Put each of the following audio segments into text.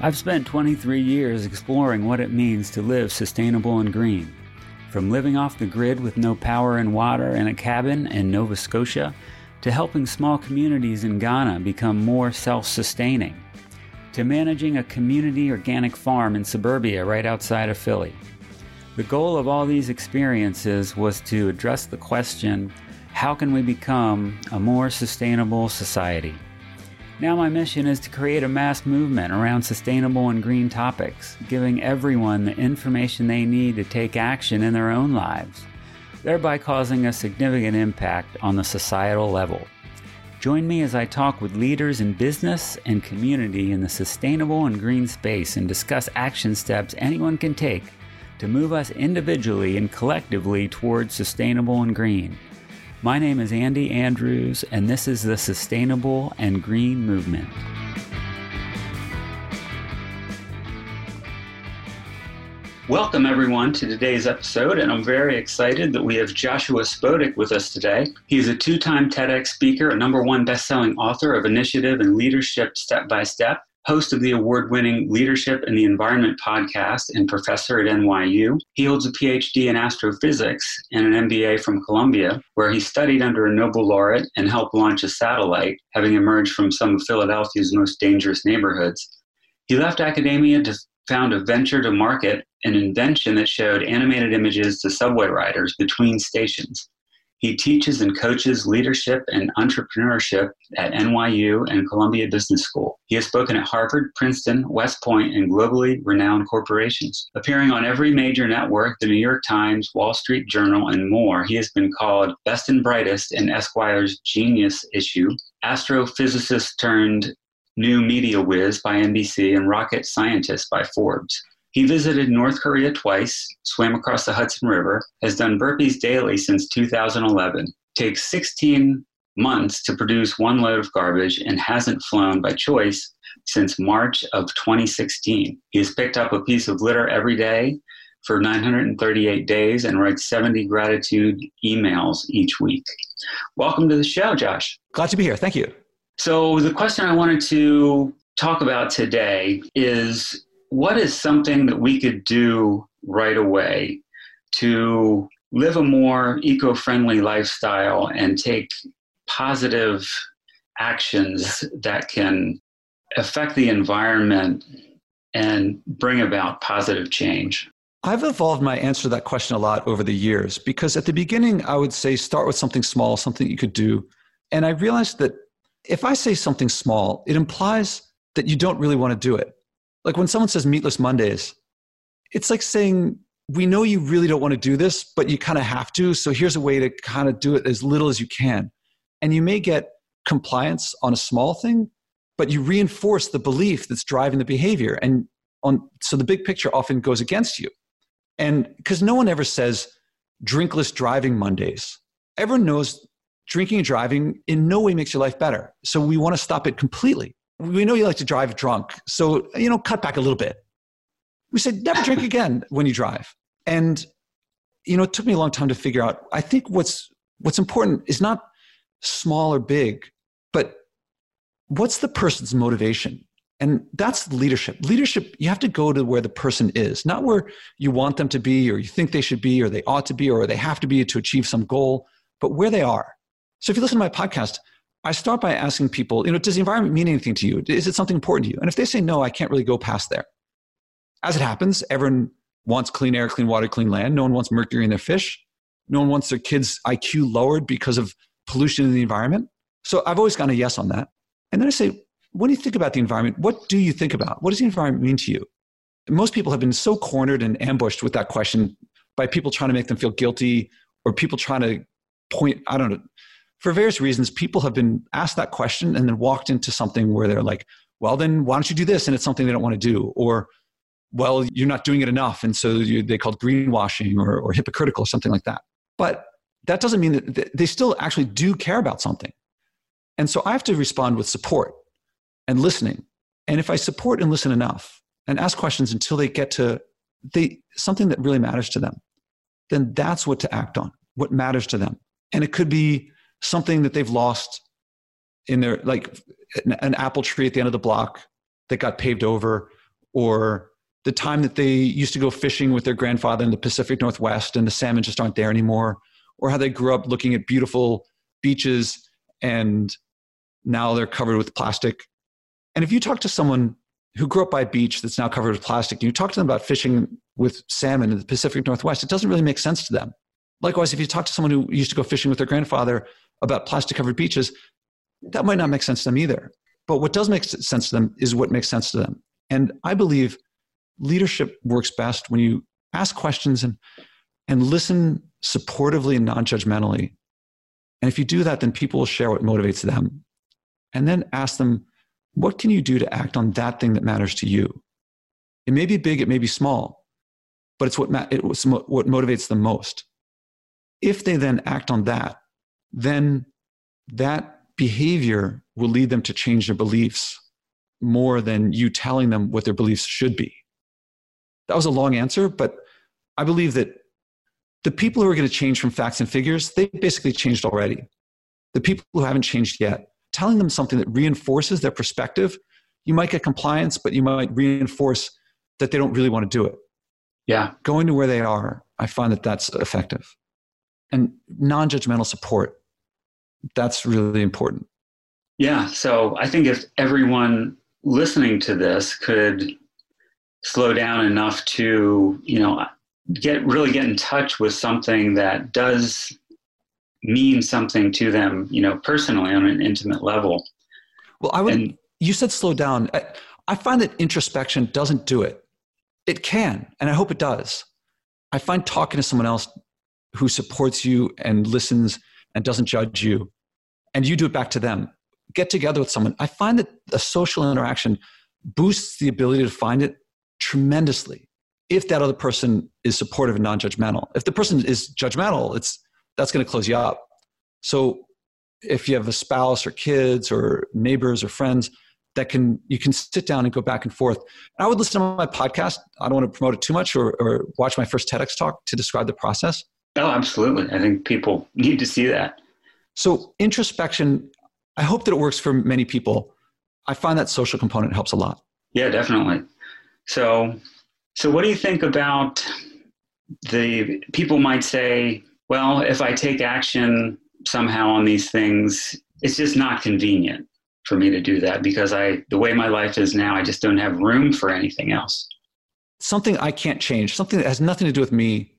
I've spent 23 years exploring what it means to live sustainable and green. From living off the grid with no power and water in a cabin in Nova Scotia to helping small communities in Ghana become more self sustaining, to managing a community organic farm in suburbia right outside of Philly. The goal of all these experiences was to address the question how can we become a more sustainable society? Now, my mission is to create a mass movement around sustainable and green topics, giving everyone the information they need to take action in their own lives, thereby causing a significant impact on the societal level. Join me as I talk with leaders in business and community in the sustainable and green space and discuss action steps anyone can take to move us individually and collectively towards sustainable and green. My name is Andy Andrews, and this is the Sustainable and Green Movement. Welcome, everyone, to today's episode, and I'm very excited that we have Joshua Spodek with us today. He's a two time TEDx speaker, a number one best selling author of Initiative and Leadership Step by Step, host of the award winning Leadership and the Environment podcast, and professor at NYU. He holds a PhD in astrophysics and an MBA from Columbia, where he studied under a Nobel laureate and helped launch a satellite, having emerged from some of Philadelphia's most dangerous neighborhoods. He left academia to found a venture to market an invention that showed animated images to subway riders between stations. He teaches and coaches leadership and entrepreneurship at NYU and Columbia Business School. He has spoken at Harvard, Princeton, West Point, and globally renowned corporations. Appearing on every major network, the New York Times, Wall Street Journal, and more, he has been called best and brightest in Esquire's Genius issue, astrophysicist turned new media whiz by NBC, and rocket scientist by Forbes. He visited North Korea twice, swam across the Hudson River, has done burpees daily since 2011, takes 16 months to produce one load of garbage, and hasn't flown by choice since March of 2016. He has picked up a piece of litter every day for 938 days and writes 70 gratitude emails each week. Welcome to the show, Josh. Glad to be here. Thank you. So, the question I wanted to talk about today is what is something that we could do right away to live a more eco friendly lifestyle and take positive actions that can affect the environment and bring about positive change? I've evolved my answer to that question a lot over the years because at the beginning, I would say start with something small, something you could do. And I realized that if I say something small, it implies that you don't really want to do it. Like when someone says meatless Mondays, it's like saying, we know you really don't want to do this, but you kind of have to. So here's a way to kind of do it as little as you can. And you may get compliance on a small thing, but you reinforce the belief that's driving the behavior. And on, so the big picture often goes against you. And because no one ever says drinkless driving Mondays, everyone knows drinking and driving in no way makes your life better. So we want to stop it completely we know you like to drive drunk, so you know, cut back a little bit. We said never drink again when you drive. And you know, it took me a long time to figure out. I think what's what's important is not small or big, but what's the person's motivation? And that's leadership. Leadership, you have to go to where the person is, not where you want them to be or you think they should be or they ought to be or they have to be to achieve some goal, but where they are. So if you listen to my podcast, I start by asking people, you know, does the environment mean anything to you? Is it something important to you? And if they say no, I can't really go past there. As it happens, everyone wants clean air, clean water, clean land. No one wants mercury in their fish. No one wants their kids' IQ lowered because of pollution in the environment. So I've always gotten a yes on that. And then I say, when you think about the environment, what do you think about? What does the environment mean to you? Most people have been so cornered and ambushed with that question by people trying to make them feel guilty or people trying to point, I don't know, for various reasons, people have been asked that question and then walked into something where they're like, well, then why don't you do this? And it's something they don't want to do. Or, well, you're not doing it enough. And so you, they called greenwashing or, or hypocritical or something like that. But that doesn't mean that they still actually do care about something. And so I have to respond with support and listening. And if I support and listen enough and ask questions until they get to they, something that really matters to them, then that's what to act on, what matters to them. And it could be something that they've lost in their like an, apple tree at the end of the block that got paved over or the time that they used to go fishing with their grandfather in the Pacific Northwest and the salmon just aren't there anymore, or how they grew up looking at beautiful beaches and now they're covered with plastic. And if you talk to someone who grew up by a beach that's now covered with plastic, and you talk to them about fishing with salmon in the Pacific Northwest, it doesn't really make sense to them. Likewise, if you talk to someone who used to go fishing with their grandfather about plastic covered beaches, that might not make sense to them either. But what does make sense to them is what makes sense to them. And I believe leadership works best when you ask questions and, and listen supportively and non judgmentally. And if you do that, then people will share what motivates them. And then ask them, what can you do to act on that thing that matters to you? It may be big, it may be small, but it's what, ma- it's what motivates them most. If they then act on that, then that behavior will lead them to change their beliefs more than you telling them what their beliefs should be. That was a long answer, but I believe that the people who are going to change from facts and figures, they basically changed already. The people who haven't changed yet, telling them something that reinforces their perspective, you might get compliance, but you might reinforce that they don't really want to do it. Yeah. Going to where they are, I find that that's effective. And non judgmental support, that's really important. Yeah. So I think if everyone listening to this could slow down enough to, you know, get really get in touch with something that does mean something to them, you know, personally on an intimate level. Well, I would. And, you said slow down. I, I find that introspection doesn't do it. It can, and I hope it does. I find talking to someone else who supports you and listens and doesn't judge you, and you do it back to them. Get together with someone. I find that a social interaction boosts the ability to find it tremendously if that other person is supportive and non-judgmental. If the person is judgmental, it's that's going to close you up. So if you have a spouse or kids or neighbors or friends that can you can sit down and go back and forth. And I would listen to my podcast. I don't want to promote it too much or, or watch my first TEDx talk to describe the process. Oh, absolutely. I think people need to see that. So introspection, I hope that it works for many people. I find that social component helps a lot. Yeah, definitely. So so, what do you think about the people might say, well, if I take action somehow on these things, it's just not convenient for me to do that because I, the way my life is now, I just don't have room for anything else. Something I can't change, something that has nothing to do with me.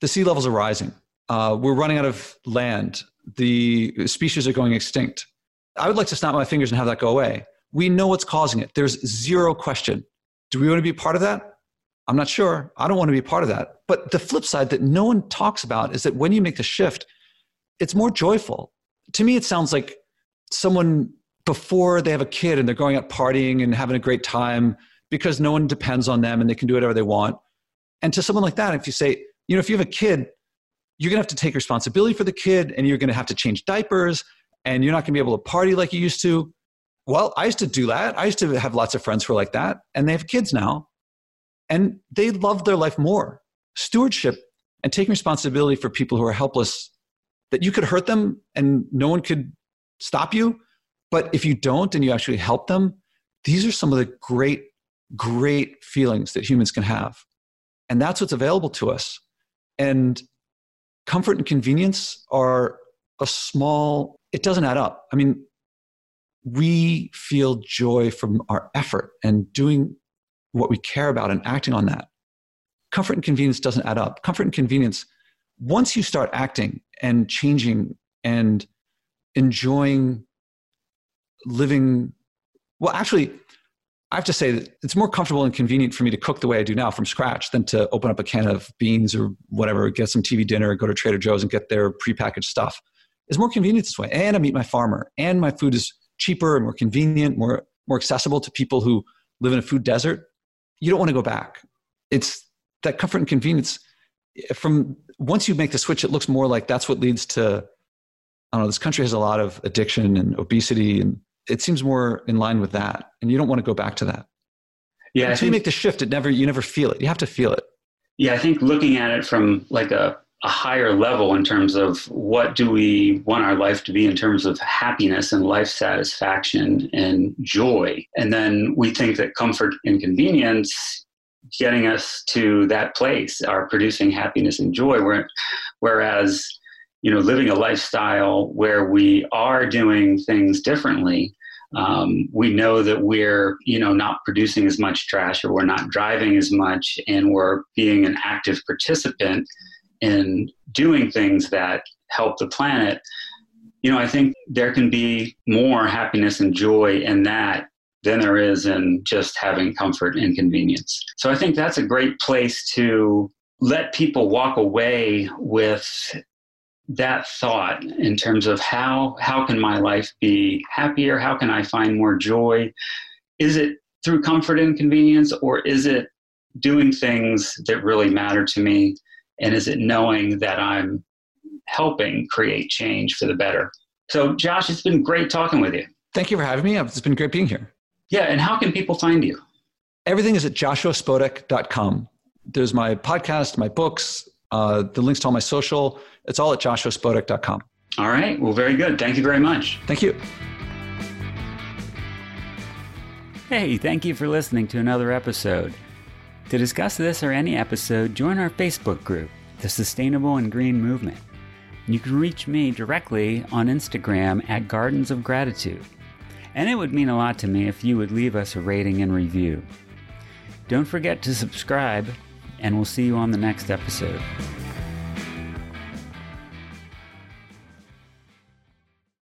The sea levels are rising. Uh, we're running out of land. The species are going extinct. I would like to snap my fingers and have that go away. We know what's causing it. There's zero question. Do we want to be part of that? I'm not sure. I don't want to be part of that. But the flip side that no one talks about is that when you make the shift, it's more joyful. To me, it sounds like someone before they have a kid and they're going out partying and having a great time because no one depends on them and they can do whatever they want. And to someone like that, if you say, you know, if you have a kid, you're going to have to take responsibility for the kid and you're going to have to change diapers and you're not going to be able to party like you used to. Well, I used to do that. I used to have lots of friends who are like that and they have kids now and they love their life more. Stewardship and taking responsibility for people who are helpless, that you could hurt them and no one could stop you. But if you don't and you actually help them, these are some of the great, great feelings that humans can have. And that's what's available to us. And comfort and convenience are a small, it doesn't add up. I mean, we feel joy from our effort and doing what we care about and acting on that. Comfort and convenience doesn't add up. Comfort and convenience, once you start acting and changing and enjoying living, well, actually, I have to say that it's more comfortable and convenient for me to cook the way I do now from scratch than to open up a can of beans or whatever, get some TV dinner, go to Trader Joe's and get their prepackaged stuff. It's more convenient this way. And I meet my farmer, and my food is cheaper and more convenient, more, more accessible to people who live in a food desert you don't want to go back. It's that comfort and convenience. From once you make the switch, it looks more like that's what leads to. I don't know. This country has a lot of addiction and obesity, and it seems more in line with that. And you don't want to go back to that. Yeah, until think, you make the shift, it never you never feel it. You have to feel it. Yeah, I think looking at it from like a a higher level in terms of what do we want our life to be in terms of happiness and life satisfaction and joy. And then we think that comfort and convenience getting us to that place are producing happiness and joy. Whereas, you know, living a lifestyle where we are doing things differently um, we know that we're you know not producing as much trash or we're not driving as much and we're being an active participant in doing things that help the planet you know i think there can be more happiness and joy in that than there is in just having comfort and convenience. So i think that's a great place to let people walk away with that thought in terms of how how can my life be happier? How can i find more joy? Is it through comfort and convenience or is it doing things that really matter to me? And is it knowing that i'm helping create change for the better? So josh it's been great talking with you. Thank you for having me. It's been great being here. Yeah and how can people find you? Everything is at joshuaspodek.com there's my podcast my books uh, the links to all my social it's all at joshuaspodek.com. All right. Well, very good. Thank you very much. Thank you. Hey, thank you for listening to another episode. To discuss this or any episode, join our Facebook group, The Sustainable and Green Movement. You can reach me directly on Instagram at Gardens of Gratitude. And it would mean a lot to me if you would leave us a rating and review. Don't forget to subscribe, and we'll see you on the next episode.